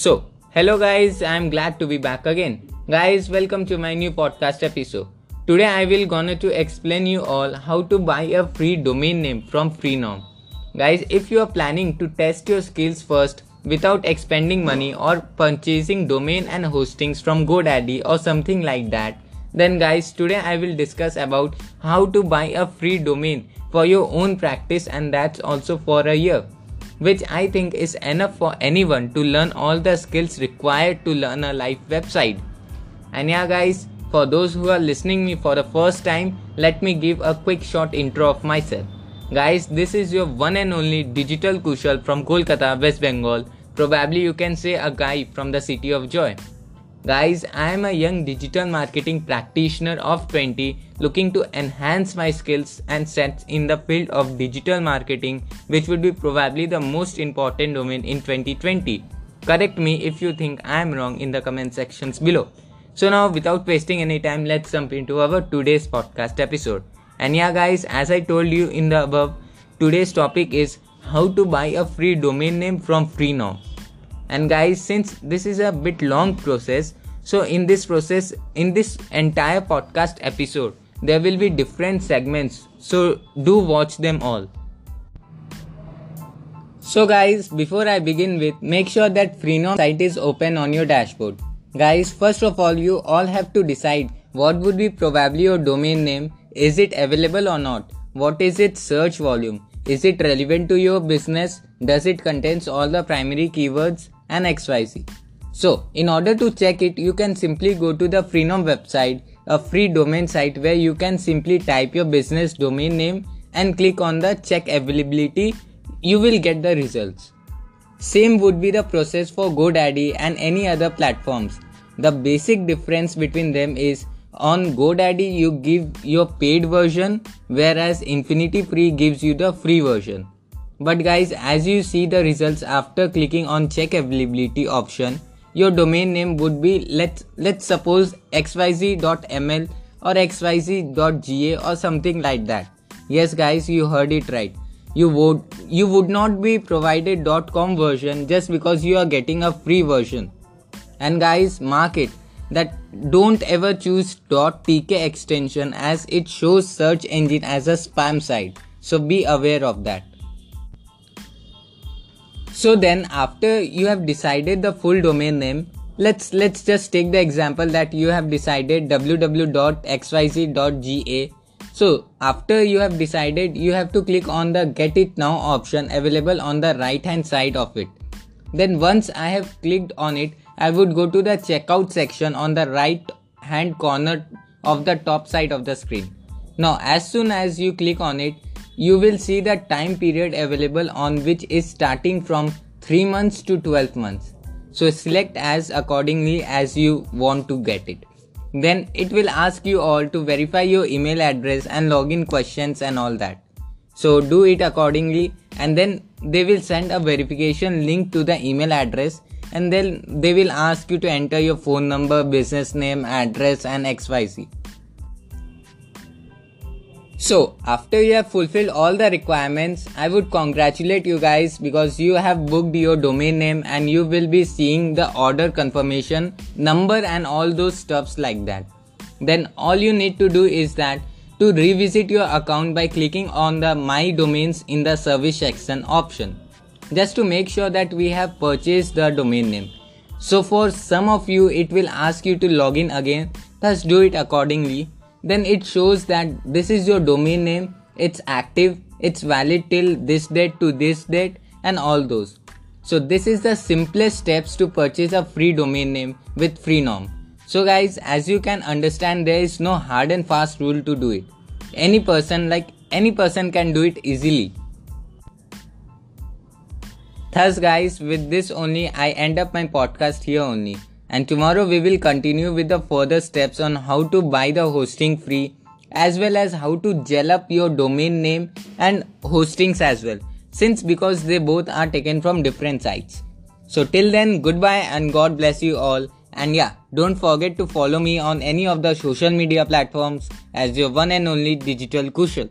So, hello guys, I'm glad to be back again. Guys, welcome to my new podcast episode. Today I will gonna to explain you all how to buy a free domain name from Freenom. Guys, if you are planning to test your skills first without expending money or purchasing domain and hostings from GoDaddy or something like that, then guys, today I will discuss about how to buy a free domain for your own practice and that's also for a year which I think is enough for anyone to learn all the skills required to learn a live website. And yeah guys, for those who are listening me for the first time, let me give a quick short intro of myself. Guys, this is your one and only digital Kushal from Kolkata, West Bengal. Probably you can say a guy from the city of joy. Guys, I am a young digital marketing practitioner of 20 looking to enhance my skills and sets in the field of digital marketing, which would be probably the most important domain in 2020. Correct me if you think I am wrong in the comment sections below. So, now without wasting any time, let's jump into our today's podcast episode. And yeah, guys, as I told you in the above, today's topic is how to buy a free domain name from Freenom and guys since this is a bit long process so in this process in this entire podcast episode there will be different segments. So do watch them all. So guys before i begin with make sure that freenom site is open on your dashboard. Guys first of all you all have to decide what would be probably your domain name. Is it available or not? What is its search volume? Is it relevant to your business? Does it contains all the primary keywords and XYZ. So, in order to check it, you can simply go to the Freenom website, a free domain site where you can simply type your business domain name and click on the check availability. You will get the results. Same would be the process for GoDaddy and any other platforms. The basic difference between them is on GoDaddy you give your paid version whereas Infinity Free gives you the free version. But guys, as you see the results after clicking on check availability option, your domain name would be let's let's suppose xyz.ml or xyz.ga or something like that. Yes guys, you heard it right. You would you would not be provided .com version just because you are getting a free version. And guys, mark it that don't ever choose .tk extension as it shows search engine as a spam site. So be aware of that. So then after you have decided the full domain name, let's let's just take the example that you have decided www.xyz.ga. So after you have decided, you have to click on the get it now option available on the right hand side of it. Then once I have clicked on it, I would go to the checkout section on the right hand corner of the top side of the screen. Now as soon as you click on it, you will see the time period available on which is starting from 3 months to 12 months. So select as accordingly as you want to get it. Then it will ask you all to verify your email address and login questions and all that. So do it accordingly and then they will send a verification link to the email address and then they will ask you to enter your phone number, business name, address and XYZ. So, after you have fulfilled all the requirements, I would congratulate you guys because you have booked your domain name and you will be seeing the order confirmation number and all those stuffs like that. Then all you need to do is that to revisit your account by clicking on the my domains in the service section option just to make sure that we have purchased the domain name. So for some of you it will ask you to log in again thus do it accordingly then it shows that this is your domain name, it's active, it's valid till this date to this date, and all those. So, this is the simplest steps to purchase a free domain name with Freenom. So, guys, as you can understand, there is no hard and fast rule to do it. Any person, like any person, can do it easily. Thus, guys, with this only, I end up my podcast here only and tomorrow we will continue with the further steps on how to buy the hosting free as well as how to gel up your domain name and hostings as well since because they both are taken from different sites. So till then goodbye and god bless you all. And yeah don't forget to follow me on any of the social media platforms as your one and only digital kushal